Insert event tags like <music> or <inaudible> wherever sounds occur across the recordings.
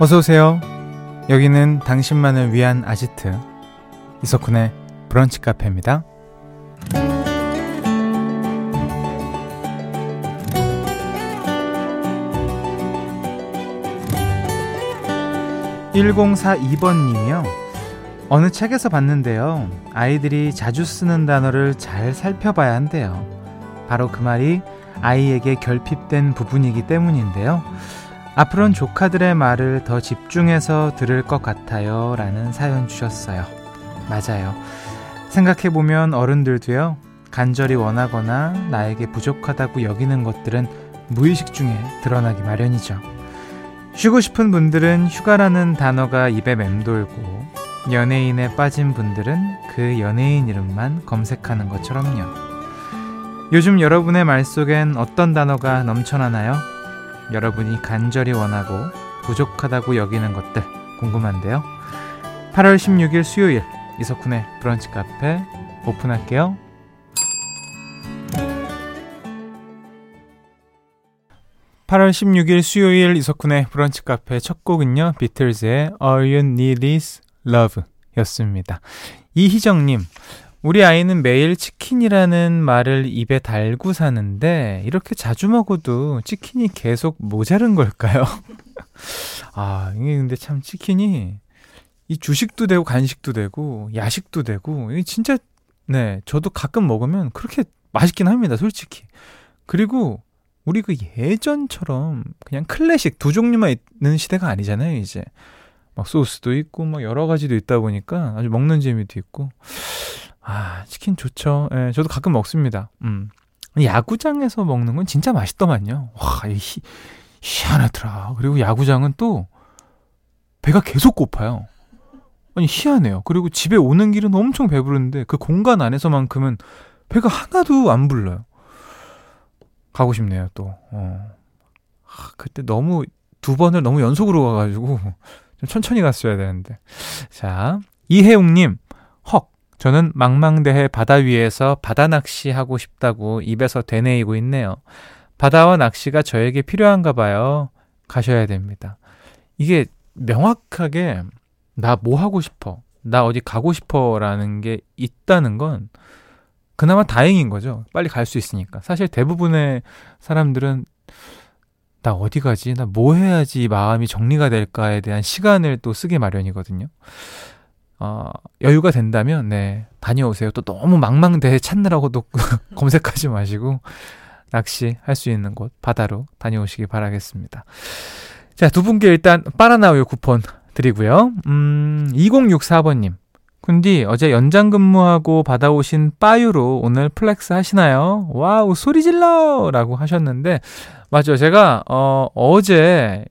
어서 오세요. 여기는 당신만을 위한 아지트 이석훈의 브런치 카페입니다. 1042번님이요. 어느 책에서 봤는데요. 아이들이 자주 쓰는 단어를 잘 살펴봐야 한대요. 바로 그 말이 아이에게 결핍된 부분이기 때문인데요. 앞으로는 조카들의 말을 더 집중해서 들을 것 같아요. 라는 사연 주셨어요. 맞아요. 생각해보면 어른들도요, 간절히 원하거나 나에게 부족하다고 여기는 것들은 무의식 중에 드러나기 마련이죠. 쉬고 싶은 분들은 휴가라는 단어가 입에 맴돌고, 연예인에 빠진 분들은 그 연예인 이름만 검색하는 것처럼요. 요즘 여러분의 말 속엔 어떤 단어가 넘쳐나나요? 여러분이 간절히 원하고 부족하다고 여기는 것들 궁금한데요. 8월 16일 수요일 이석훈의 브런치 카페 오픈할게요. 8월 16일 수요일 이석훈의 브런치 카페 첫 곡은요. 비틀즈의 All You Need Is Love 였습니다. 이희정님, 우리 아이는 매일 치킨이라는 말을 입에 달고 사는데 이렇게 자주 먹어도 치킨이 계속 모자른 걸까요? <laughs> 아, 이게 근데 참 치킨이 이 주식도 되고 간식도 되고 야식도 되고 이게 진짜 네, 저도 가끔 먹으면 그렇게 맛있긴 합니다, 솔직히. 그리고 우리 그 예전처럼 그냥 클래식 두 종류만 있는 시대가 아니잖아요, 이제. 막 소스도 있고 막 여러 가지도 있다 보니까 아주 먹는 재미도 있고 아, 치킨 좋죠. 예, 저도 가끔 먹습니다. 음. 야구장에서 먹는 건 진짜 맛있더만요. 와, 이 희, 희한하더라. 그리고 야구장은 또 배가 계속 고파요. 아니, 희한해요. 그리고 집에 오는 길은 엄청 배부른데 그 공간 안에서만큼은 배가 하나도 안 불러요. 가고 싶네요, 또. 어. 아, 그때 너무 두 번을 너무 연속으로 가가지고 좀 천천히 갔어야 되는데. 자, 이혜웅님, 헉. 저는 망망대해 바다 위에서 바다 낚시하고 싶다고 입에서 되뇌이고 있네요. 바다와 낚시가 저에게 필요한가 봐요. 가셔야 됩니다. 이게 명확하게 나 뭐 하고 싶어, 나 어디 가고 싶어 라는 게 있다는 건 그나마 다행인 거죠. 빨리 갈 수 있으니까. 사실 대부분의 사람들은 나 어디 가지? 나 뭐 해야지 마음이 정리가 될까에 대한 시간을 또 쓰게 마련이거든요. 어, 여유가 된다면, 네, 다녀오세요. 또 너무 망망대해 찾느라고도 <laughs> 검색하지 마시고, 낚시 할 수 있는 곳, 바다로 다녀오시기 바라겠습니다. 자, 두 분께 일단 바나나우유 쿠폰 드리고요. 음, 2064번님. 쿤디, 어제 연장 근무하고 받아오신 빠유로 오늘 flex 하시나요? wow, 소리 질러! 라고 하셨는데, 맞죠. 제가, 어, 어제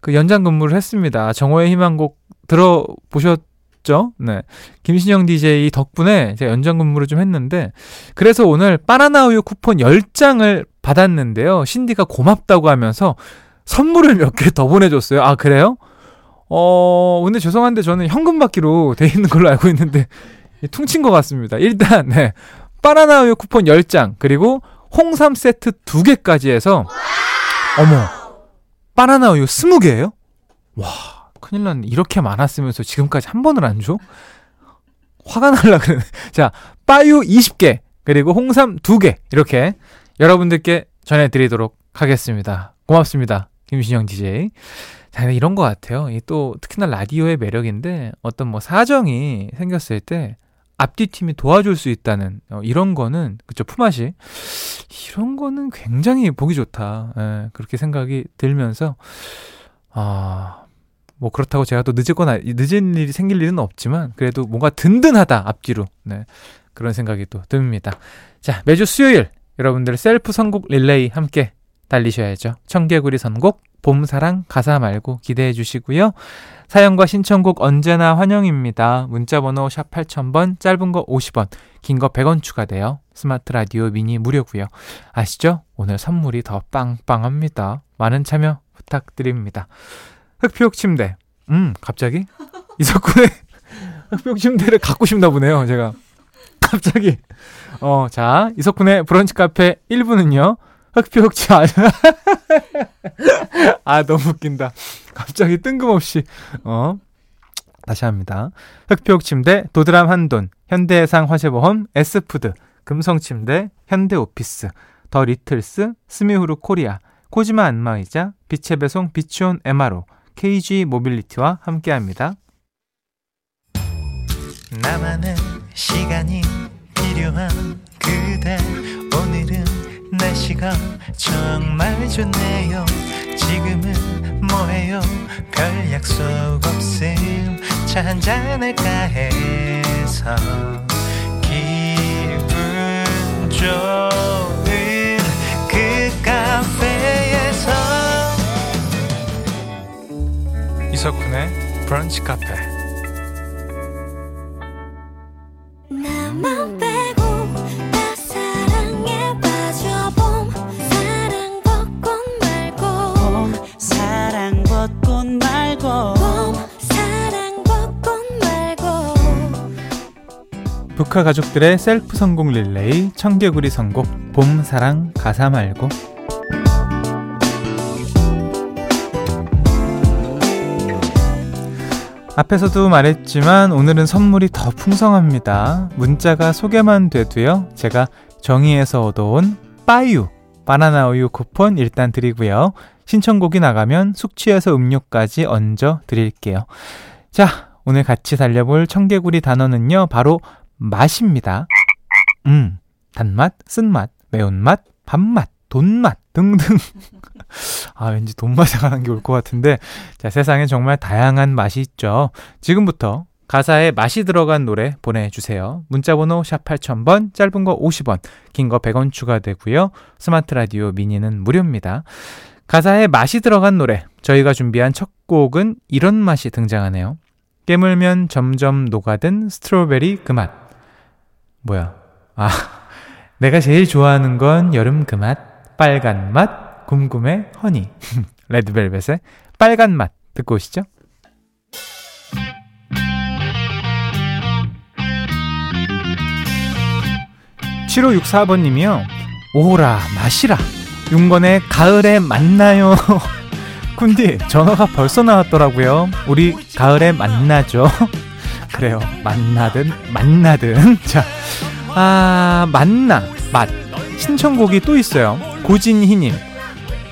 그 연장 근무를 했습니다. 정호의 희망곡 들어보셨 있죠. 네. 김신영 DJ 덕분에 제가 연장 근무를 좀 했는데 그래서 오늘 바나나 우유 쿠폰 10장을 받았는데요. 신디가 고맙다고 하면서 선물을 몇 개 더 보내줬어요. 아, 그래요? 어, 근데 죄송한데 저는 현금 받기로 돼 있는 걸로 알고 있는데 퉁친 것 같습니다. 일단, 네. 바나나 우유 쿠폰 10장, 그리고 홍삼 세트 2개까지 해서, 어머, 바나나 우유 20개예요? 와, 큰일 났네. 이렇게 많았으면서 지금까지 한 번을 안 줘? 화가 날라 그러네. <laughs> 자, 빠유 20개, 그리고 홍삼 2개, 이렇게 여러분들께 전해드리도록 하겠습니다. 고맙습니다. 김신영 DJ. 자, 이런 것 같아요. 또, 특히나 라디오의 매력인데, 어떤 뭐 사정이 생겼을 때, 앞뒤 팀이 도와줄 수 있다는, 어, 이런 거는, 그쵸, 품앗이. 이런 거는 굉장히 보기 좋다. 예, 그렇게 생각이 들면서, 아, 뭐 그렇다고 제가 또 늦거나 늦은 일이 생길 일은 없지만 그래도 뭔가 든든하다 앞뒤로 네 그런 생각이 또 듭니다. 자 매주 수요일 여러분들 셀프 선곡 릴레이 함께 달리셔야죠. 청개구리 선곡 봄사랑 가사 말고 기대해 주시고요. 사연과 신청곡 언제나 환영입니다. 문자 번호 샵 8000번, 짧은 거 50원, 긴 거 100원 추가돼요. 스마트 라디오 미니 무료고요. 아시죠? 오늘 선물이 더 빵빵합니다. 많은 참여 부탁드립니다. 흑표육 침대. 음, 갑자기? 이석훈의 <laughs> 흑표육 침대를 갖고 싶나 보네요, 제가. 갑자기. 어, 자, 이석훈의 브런치 카페 1부는요, 흑표육치 아 <laughs> 아, 너무 웃긴다. 갑자기 뜬금없이, 어? 다시 합니다. 흙표 흙침대, 도드람 한돈, 현대해상 화재보험, S푸드, 금성침대, 현대오피스, 더 리틀스, 스미후르 코리아, 코지마 안마의자, 빛의 배송 비치온 MRO, KG 모빌리티와 함께합니다. 나만의 시간이 필요한 그대. 오늘은 날씨가 정말 좋네요. 지금은 뭐해요? 별 약속 없음. 차 한잔할까 해서 기분 좋 이석훈의 브런치 카페. 북카 가족들의 셀프 성공 릴레이 청개구리 선곡 봄 사랑 가사 말고 앞에서도 말했지만 오늘은 선물이 더 풍성합니다. 문자가 소개만 돼도요. 제가 정의에서 얻어온 빠유 바나나 우유 쿠폰 일단 드리고요. 신청곡이 나가면 숙취해서 음료까지 얹어 드릴게요. 자, 오늘 같이 달려볼 청개구리 단어는요. 바로 맛입니다. 음, 단맛, 쓴맛, 매운맛, 밥맛, 돈맛 등등. <laughs> 아, 왠지 돈맛에 관한 게 올 것 같은데. 자, 세상에 정말 다양한 맛이 있죠. 지금부터 가사에 맛이 들어간 노래 보내주세요. 문자번호 샵 8000번, 짧은 거 50원, 긴 거 100원 추가되고요. 스마트 라디오 미니는 무료입니다. 가사에 맛이 들어간 노래, 저희가 준비한 첫 곡은 이런 맛이 등장하네요. 깨물면 점점 녹아든 스트로베리 그 맛. 뭐야? 아, <laughs> 내가 제일 좋아하는 건 여름 그 맛, 빨간 맛, 궁금해, 허니. <laughs> 레드벨벳의 빨간 맛 듣고 오시죠. 7564번님이요. 오라, 마시라. 윤건의 가을에 만나요. <laughs> 쿤디, 전화가 벌써 나왔더라고요. 우리 가을에 만나죠. <laughs> 그래요. 만나든, 만나든. 자, 아, 만나, 맛. 신청곡이 또 있어요. 고진희님.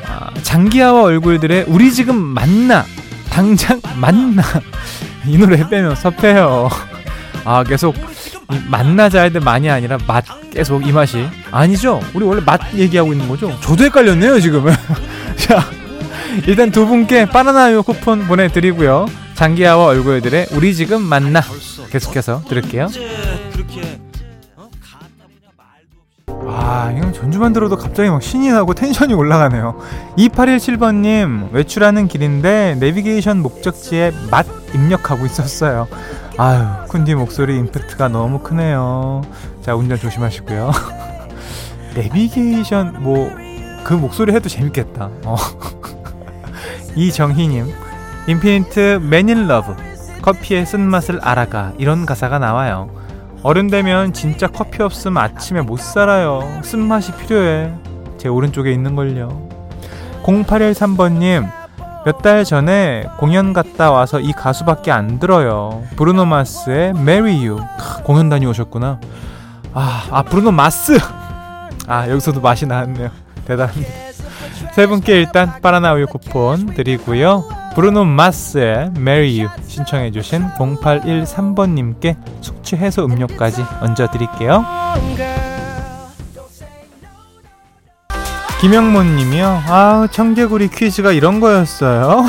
아, 장기하와 얼굴들의 우리 지금 만나. 당장 만나. 이 노래 빼면 섭해요. 아, 계속 만나자 할때 많이 아니라 맛 계속 이 맛이 아니죠? 우리 원래 맛 얘기하고 있는 거죠? 저도 헷갈렸네요 지금은. <laughs> 자 일단 두 분께 바나나유 쿠폰 보내드리고요. 장기하와 얼굴들의 우리 지금 만나 계속해서 들을게요. 아, 이건 전주만 들어도 갑자기 막 신이 나고 텐션이 올라가네요. 2817번님, 외출하는 길인데 내비게이션 목적지에 맛 입력하고 있었어요. 아유, 쿤디 목소리 임팩트가 너무 크네요. 자, 운전 조심하시고요. <laughs> 내비게이션, 뭐, 그 목소리 해도 재밌겠다. 어. <laughs> 이정희님, 인피니트 Man In Love, 커피의 쓴맛을 알아가. 이런 가사가 나와요. 어른 되면 진짜 커피 없으면 아침에 못 살아요. 쓴맛이 필요해. 제 오른쪽에 있는걸요. 0813번님, 몇 달 전에 공연 갔다 와서 이 가수밖에 안 들어요. 브루노 마스의 Marry You. 공연 다녀오셨구나. 아, 아, 브루노 마스! 아, 여기서도 맛이 나왔네요. 대단합니다. 세 분께 일단 바나나 우유 쿠폰 드리고요. 브루노 마스의 Marry You 신청해 주신 0813번님께 숙취 해소 음료까지 얹어드릴게요. 김영문 님이요. 아, 청개구리 퀴즈가 이런 거였어요.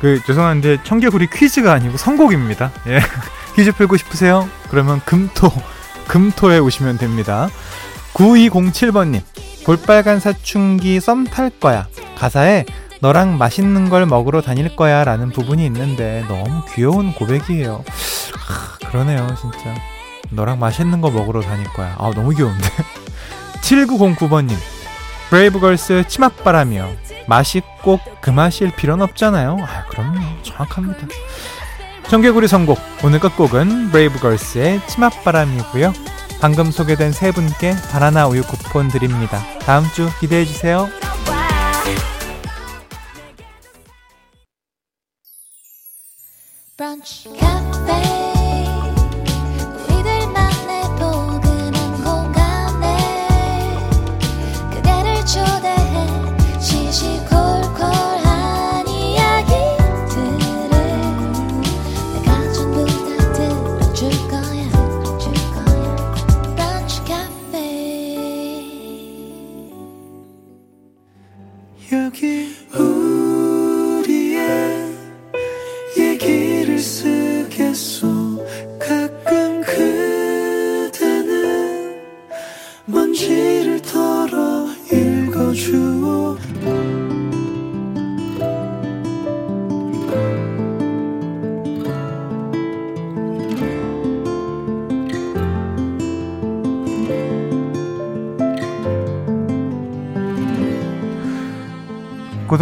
그, 죄송한데, 청개구리 퀴즈가 아니고 선곡입니다. 예. <laughs> 퀴즈 풀고 싶으세요? 그러면 금토, 금토에 오시면 됩니다. 9207번님, 볼빨간 사춘기 썸 탈 거야. 가사에 너랑 맛있는 걸 먹으러 다닐 거야 라는 부분이 있는데 너무 귀여운 고백이에요. 하, 그러네요, 진짜. 너랑 맛있는 거 먹으러 다닐 거야. 아, 너무 귀여운데. <laughs> 7909번님, 브레이브걸스 치맛바람이요. 맛이 꼭 그 맛일 필요는 없잖아요. 아, 그럼요. 정확합니다. 청개구리 선곡 오늘 끝곡은 브레이브걸스의 치맛바람이고요. 방금 소개된 세 분께 바나나 우유 쿠폰 드립니다. 다음 주 기대해 주세요. lunch.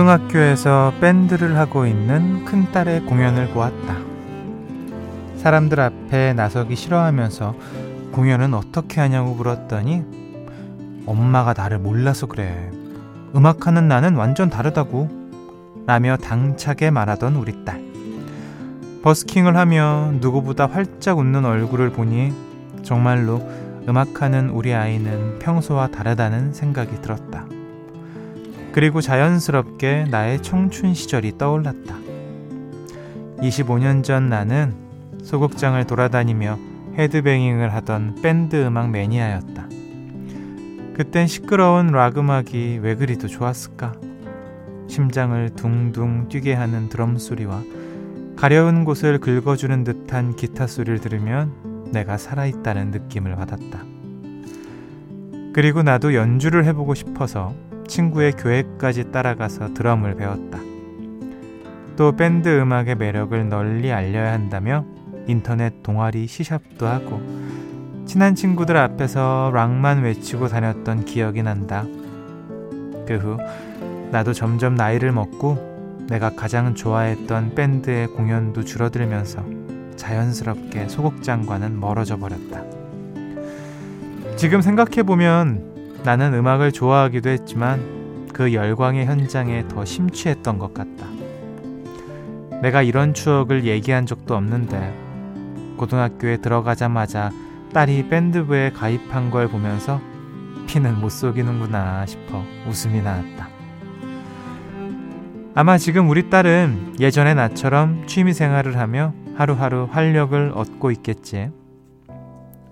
고등학교에서 밴드를 하고 있는 큰딸의 공연을 보았다. 사람들 앞에 나서기 싫어하면서 공연은 어떻게 하냐고 물었더니 엄마가 나를 몰라서 그래. 음악하는 나는 완전 다르다고. 라며 당차게 말하던 우리 딸. 버스킹을 하며 누구보다 활짝 웃는 얼굴을 보니 정말로 음악하는 우리 아이는 평소와 다르다는 생각이 들었다. 그리고 자연스럽게 나의 청춘 시절이 떠올랐다. 25년 전 나는 소극장을 돌아다니며 헤드뱅잉을 하던 밴드 음악 매니아였다. 그땐 시끄러운 락 음악이 왜 그리도 좋았을까? 심장을 둥둥 뛰게 하는 드럼 소리와 가려운 곳을 긁어주는 듯한 기타 소리를 들으면 내가 살아있다는 느낌을 받았다. 그리고 나도 연주를 해보고 싶어서 친구의 교회까지 따라가서 드럼을 배웠다. 또 밴드 음악의 매력을 널리 알려야 한다며 인터넷 동아리 시샵도 하고 친한 친구들 앞에서 락만 외치고 다녔던 기억이 난다. 그 후 나도 점점 나이를 먹고 내가 가장 좋아했던 밴드의 공연도 줄어들면서 자연스럽게 소극장과는 멀어져 버렸다. 지금 생각해보면 나는 음악을 좋아하기도 했지만 그 열광의 현장에 더 심취했던 것 같다. 내가 이런 추억을 얘기한 적도 없는데 고등학교에 들어가자마자 딸이 밴드부에 가입한 걸 보면서 피는 못 속이는구나 싶어 웃음이 나왔다. 아마 지금 우리 딸은 예전의 나처럼 취미 생활을 하며 하루하루 활력을 얻고 있겠지.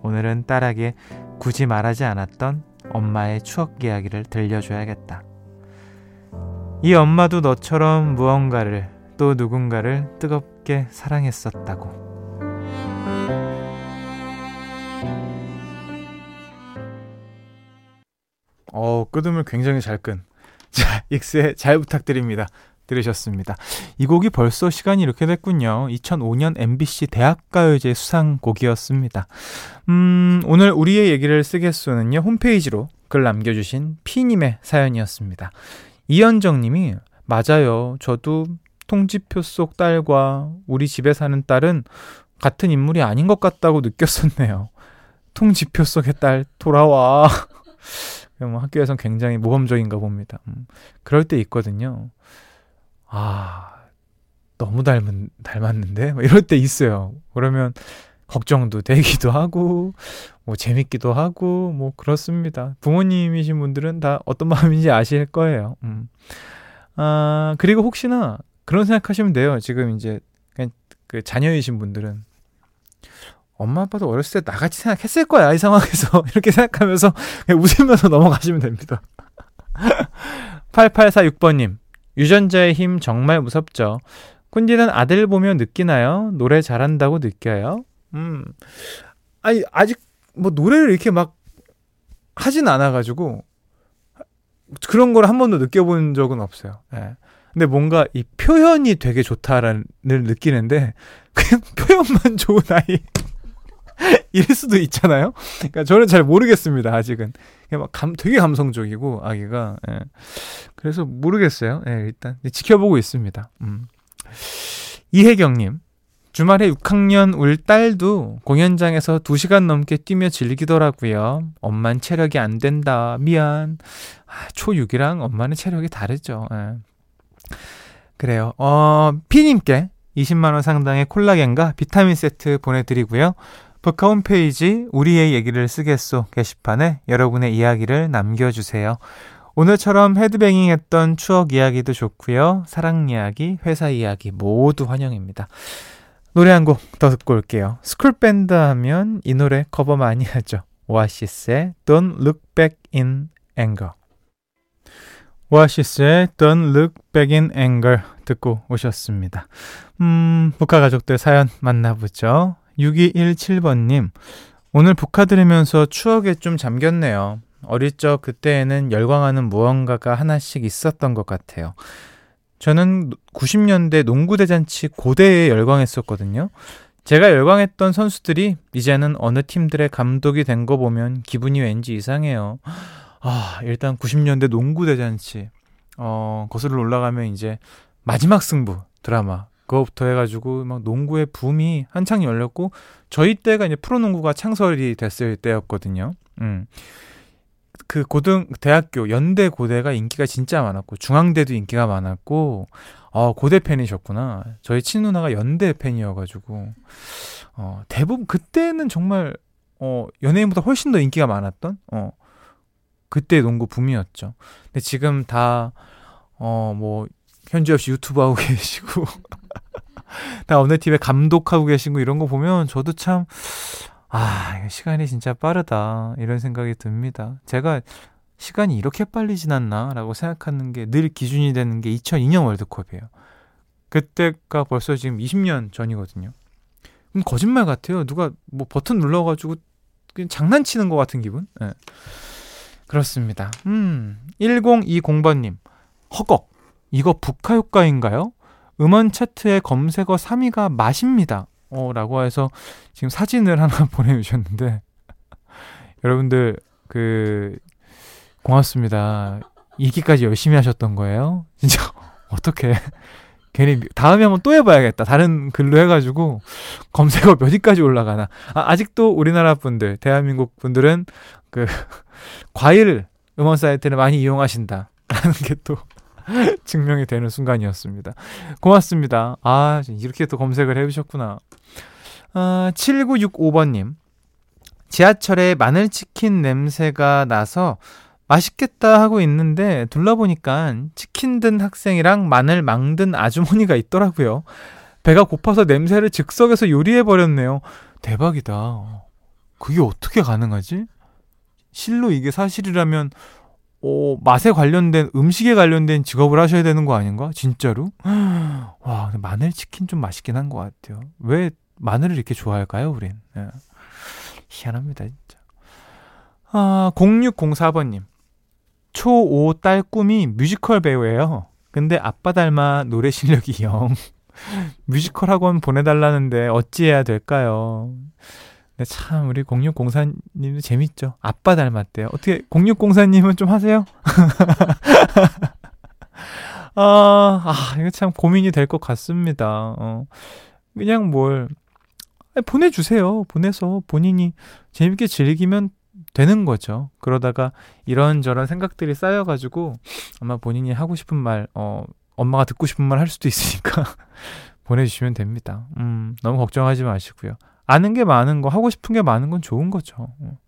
오늘은 딸에게 굳이 말하지 않았던 엄마의 추억 이야기를 들려줘야겠다. 이 엄마도 너처럼 무언가를 또 누군가를 뜨겁게 사랑했었다고. 어, 끄듬을 굉장히 잘 끈. 자, 익스에 잘 부탁드립니다. 들으셨습니다. 이 곡이 벌써 시간이 이렇게 됐군요. 2005년 MBC 대학가요제 수상곡이었습니다. 음, 오늘 우리의 얘기를 쓰겠소는요, 홈페이지로 글 남겨주신 피님의 사연이었습니다. 이현정 님이, 맞아요. 저도 통지표 속 딸과 우리 집에 사는 딸은 같은 인물이 아닌 것 같다고 느꼈었네요. 통지표 속의 딸, 돌아와. <laughs> 뭐 학교에선 굉장히 모범적인가 봅니다. 음, 그럴 때 있거든요. 아, 너무 닮은, 닮았는데? 뭐 이럴 때 있어요. 그러면 걱정도 되기도 하고, 뭐 재밌기도 하고, 뭐 그렇습니다. 부모님이신 분들은 다 어떤 <laughs> 마음인지 아실 거예요. 음. 아, 그리고 혹시나 그런 생각하시면 돼요. 지금 이제 그냥 그 자녀이신 분들은 엄마 아빠도 어렸을 때 나같이 생각했을 거야 이 상황에서 <laughs> 이렇게 생각하면서 웃으면서 <laughs> 넘어가시면 됩니다. 8846번님 유전자의 힘 정말 무섭죠. 쿤디는 아들 보면 느끼나요? 노래 잘한다고 느껴요? 음. 아니, 아직 뭐 노래를 이렇게 막 하진 않아가지고 그런 걸 한 번도 느껴본 적은 없어요. 예. 근데 뭔가 이 표현이 되게 좋다라는 느끼는데 그냥 <laughs> 표현만 좋은 아이 <laughs> 이럴 수도 있잖아요. 그러니까 저는 잘 모르겠습니다. 아직은 막 감, 되게 감성적이고 아기가 예. 그래서 모르겠어요. 예, 일단 지켜보고 있습니다. 음. 이혜경님 주말에 6학년 울 딸도 공연장에서 2시간 넘게 뛰며 즐기더라고요. 엄만 체력이 안 된다. 미안. 아, 초6이랑 엄마는 체력이 다르죠. 예. 그래요. 어, 피님께 20만원 상당의 콜라겐과 비타민 세트 보내드리고요. 북카 홈페이지 우리의 얘기를 쓰겠소 게시판에 여러분의 이야기를 남겨주세요. 오늘처럼 헤드뱅잉 했던 추억 이야기도 좋고요. 사랑 이야기, 회사 이야기 모두 환영입니다. 노래 한 곡 더 듣고 올게요. 스쿨밴드 하면 이 노래 커버 많이 하죠. 오아시스의 Don't Look Back in Anger. 오아시스의 Don't Look Back in Anger 듣고 오셨습니다. 음, 브카 가족들 사연 만나보죠. 6217번님, 오늘 북카 들으면서 추억에 좀 잠겼네요. 어릴 적 그때에는 열광하는 무언가가 하나씩 있었던 것 같아요. 저는 90년대 농구대잔치 고대에 열광했었거든요. 제가 열광했던 선수들이 이제는 어느 팀들의 감독이 된 거 보면 기분이 왠지 이상해요. 아, 일단 90년대 농구대잔치. 어, 거슬러 올라가면 이제 마지막 승부 드라마. 그거부터 해가지고 막 농구의 붐이 한창 열렸고 저희 때가 이제 프로농구가 창설이 됐을 때였거든요. 음. 그 고등 대학교 연대 고대가 인기가 진짜 많았고 중앙대도 인기가 많았고 어 고대 팬이셨구나. 저희 친누나가 연대 팬이어가지고 어 대부분 그때는 정말 어 연예인보다 훨씬 더 인기가 많았던 어 그때 농구 붐이었죠. 근데 지금 다 어 뭐 현지 없이 유튜브 하고 <laughs> 계시고 다 어느 팀에 감독하고 계시고 이런 거 보면 저도 참 아, 시간이 진짜 빠르다. 이런 생각이 듭니다. 제가 시간이 이렇게 빨리 지났나? 라고 생각하는 게 늘 기준이 되는 게 2002년 월드컵이에요. 그때가 벌써 지금 20년 전이거든요. 그럼 거짓말 같아요. 누가 뭐 버튼 눌러가지고 그냥 장난치는 것 같은 기분? 네. 그렇습니다. 음, 1020번님. 허걱. 이거 북카 효과인가요? 음원 차트의 검색어 3위가 맛입니다. 어, 라고 해서 지금 사진을 하나 <laughs> 보내주셨는데, <laughs> 여러분들, 그, 고맙습니다. 이기까지 열심히 하셨던 거예요? 진짜, <laughs> 어떻게 괜히 다음에 한번 또 해봐야겠다. 다른 글로 해가지고 검색어 몇 위까지 올라가나. 아, 직도 우리나라 분들, 대한민국 분들은 그 과일 음원 사이트를 많이 이용하신다. 라는 게 또 <laughs> 증명이 되는 순간이었습니다. 고맙습니다. 아, 이렇게 또 검색을 해주셨구나. 아, 7965번님. 지하철에 마늘치킨 냄새가 나서 맛있겠다 하고 있는데 둘러보니까 치킨 든 학생이랑 마늘 망든 아주머니가 있더라고요. 배가 고파서 냄새를 즉석에서 요리해버렸네요. 대박이다. 그게 어떻게 가능하지? 실로 이게 사실이라면 어, 맛에 관련된 음식에 관련된 직업을 하셔야 되는 거 아닌가? 진짜로? <gasps> 와, 마늘 치킨 좀 맛있긴 한 것 같아요. 왜 마늘을 이렇게 좋아할까요, 우린? 예. 희한합니다, 진짜. 아, 0604번님. 초5 딸 꿈이 뮤지컬 배우예요. 근데 아빠 닮아 노래 실력이 영. <laughs> 뮤지컬 학원 보내달라는데 어찌해야 될까요? 네, 참 우리 0604님도 재밌죠. 아빠 닮았대요. 어떻게 0604님은 좀 하세요? <laughs> 아, 아, 이거 참 고민이 될 것 같습니다. 어, 그냥 뭘 보내주세요. 보내서 본인이 재밌게 즐기면 되는 거죠. 그러다가 이런저런 생각들이 쌓여가지고 아마 본인이 하고 싶은 말, 어, 엄마가 듣고 싶은 말 할 수도 있으니까 <laughs> 보내주시면 됩니다. 음, 너무 걱정하지 마시고요. 아는 게 많은 거, 하고 싶은 게 많은 건 좋은 거죠. 어.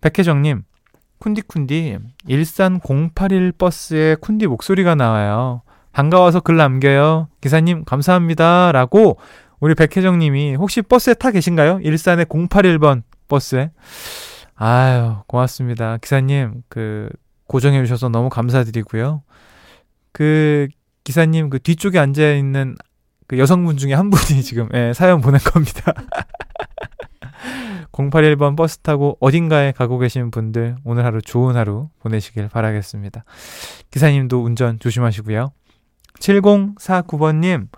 백혜정님, 쿤디쿤디, 일산 081 버스에 쿤디 목소리가 나와요. 반가워서 글 남겨요. 기사님, 감사합니다. 라고 우리 백혜정님이 혹시 버스에 타 계신가요? 일산의 081번 버스에. 아유, 고맙습니다. 기사님, 그, 고정해 주셔서 너무 감사드리고요. 그, 기사님 그 뒤쪽에 앉아있는 그 여성분 중에 한 분이 <laughs> 지금 예, 사연 보낸 겁니다. <laughs> 081번 버스 타고 어딘가에 가고 계신 분들 오늘 하루 좋은 하루 보내시길 바라겠습니다. 기사님도 운전 조심하시고요. 7049번님,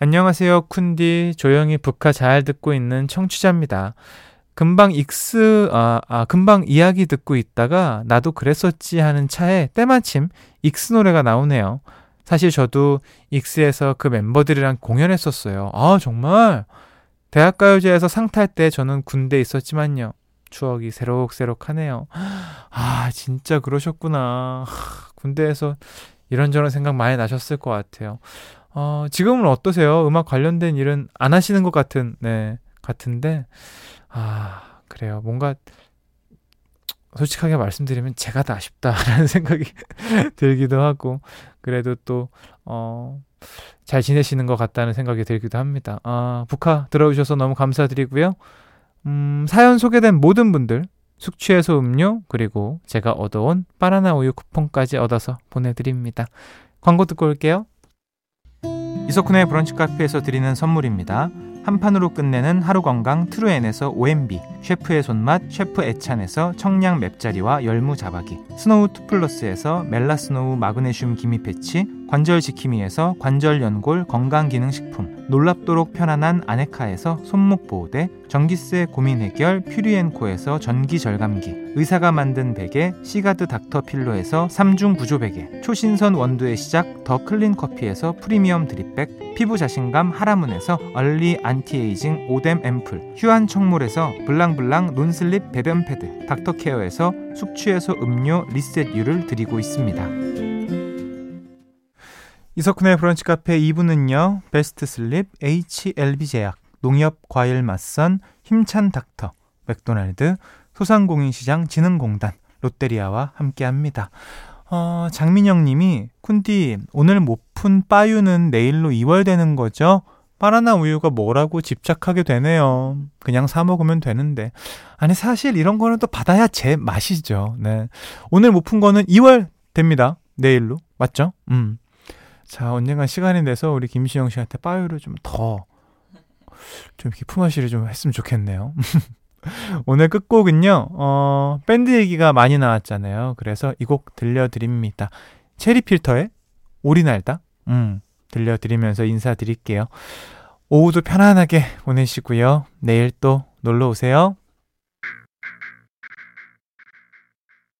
안녕하세요, 쿤디. 조용히 북카 잘 듣고 있는 청취자입니다. 금방 익스, 아, 아, 금방 이야기 듣고 있다가 나도 그랬었지 하는 차에 때마침 익스 노래가 나오네요. 사실 저도 익스에서 그 멤버들이랑 공연했었어요. 아, 정말? 대학가요제에서 상 탈 때 저는 군대에 있었지만요. 추억이 새록새록하네요. 아, 진짜 그러셨구나. 군대에서 이런저런 생각 많이 나셨을 것 같아요. 어, 지금은 어떠세요? 음악 관련된 일은 안 하시는 것 같은, 네, 같은데, 아, 그래요. 뭔가, 솔직하게 말씀드리면 제가 다 아쉽다라는 <laughs> 생각이 들기도 하고, 그래도 또, 어, 잘 지내시는 것 같다는 생각이 들기도 합니다. 아, 북카 들어주셔서 너무 감사드리고요. 음, 사연 소개된 모든 분들, 숙취해소 음료, 그리고 제가 얻어온 바나나 우유 쿠폰까지 얻어서 보내드립니다. 광고 듣고 올게요. 이석훈의 브런치 카페에서 드리는 선물입니다. 한 판으로 끝내는 하루 건강 트루엔에서 OMB, 셰프의 손맛 셰프 애찬에서 청량 맵자리와 열무 자박이, 스노우 투플러스에서 멜라스노우 마그네슘 기미 패치, 관절 지킴이에서 관절 연골 건강 기능 식품, 놀랍도록 편안한 아네카에서 손목 보호대, 전기세 고민 해결 퓨리엔코에서 전기 절감기, 의사가 만든 베개 시가드 닥터 필로에서 3중 구조 베개, 초신선 원두의 시작 더 클린 커피에서 프리미엄 drip bag, 피부 자신감 하라문에서 early anti-aging 오뎀 앰플, 휴안 청물에서 블랑블랑 non-slip 배변 패드, 닥터케어에서 숙취해소 음료 리셋유를 드리고 있습니다. 이석훈의 브런치 카페 2부는요. 베스트 슬립, HLB 제약, 농협 과일 맛선, 힘찬 닥터, 맥도날드, 소상공인시장 진흥공단, 롯데리아와 함께합니다. 어, 장민영 님이 쿤디 오늘 못 푼 빠유는 내일로 이월되는 거죠? 바나나 우유가 뭐라고 집착하게 되네요. 그냥 사 먹으면 되는데. 아니 사실 이런 거는 또 받아야 제 맛이죠. 네. 오늘 못 푼 거는 2월 됩니다. 내일로. 맞죠? 음. 자, 언젠간 시간이 내서 우리 김시영 씨한테 빠유를 좀 더, 좀 이렇게 품앗이를 좀 했으면 좋겠네요. <laughs> 오늘 끝곡은요, 어, 밴드 얘기가 많이 나왔잖아요. 그래서 이 곡 들려드립니다. 체리 필터의 오리 날다? 음, 들려드리면서 인사드릴게요. 오후도 편안하게 보내시고요. 내일 또 놀러 오세요.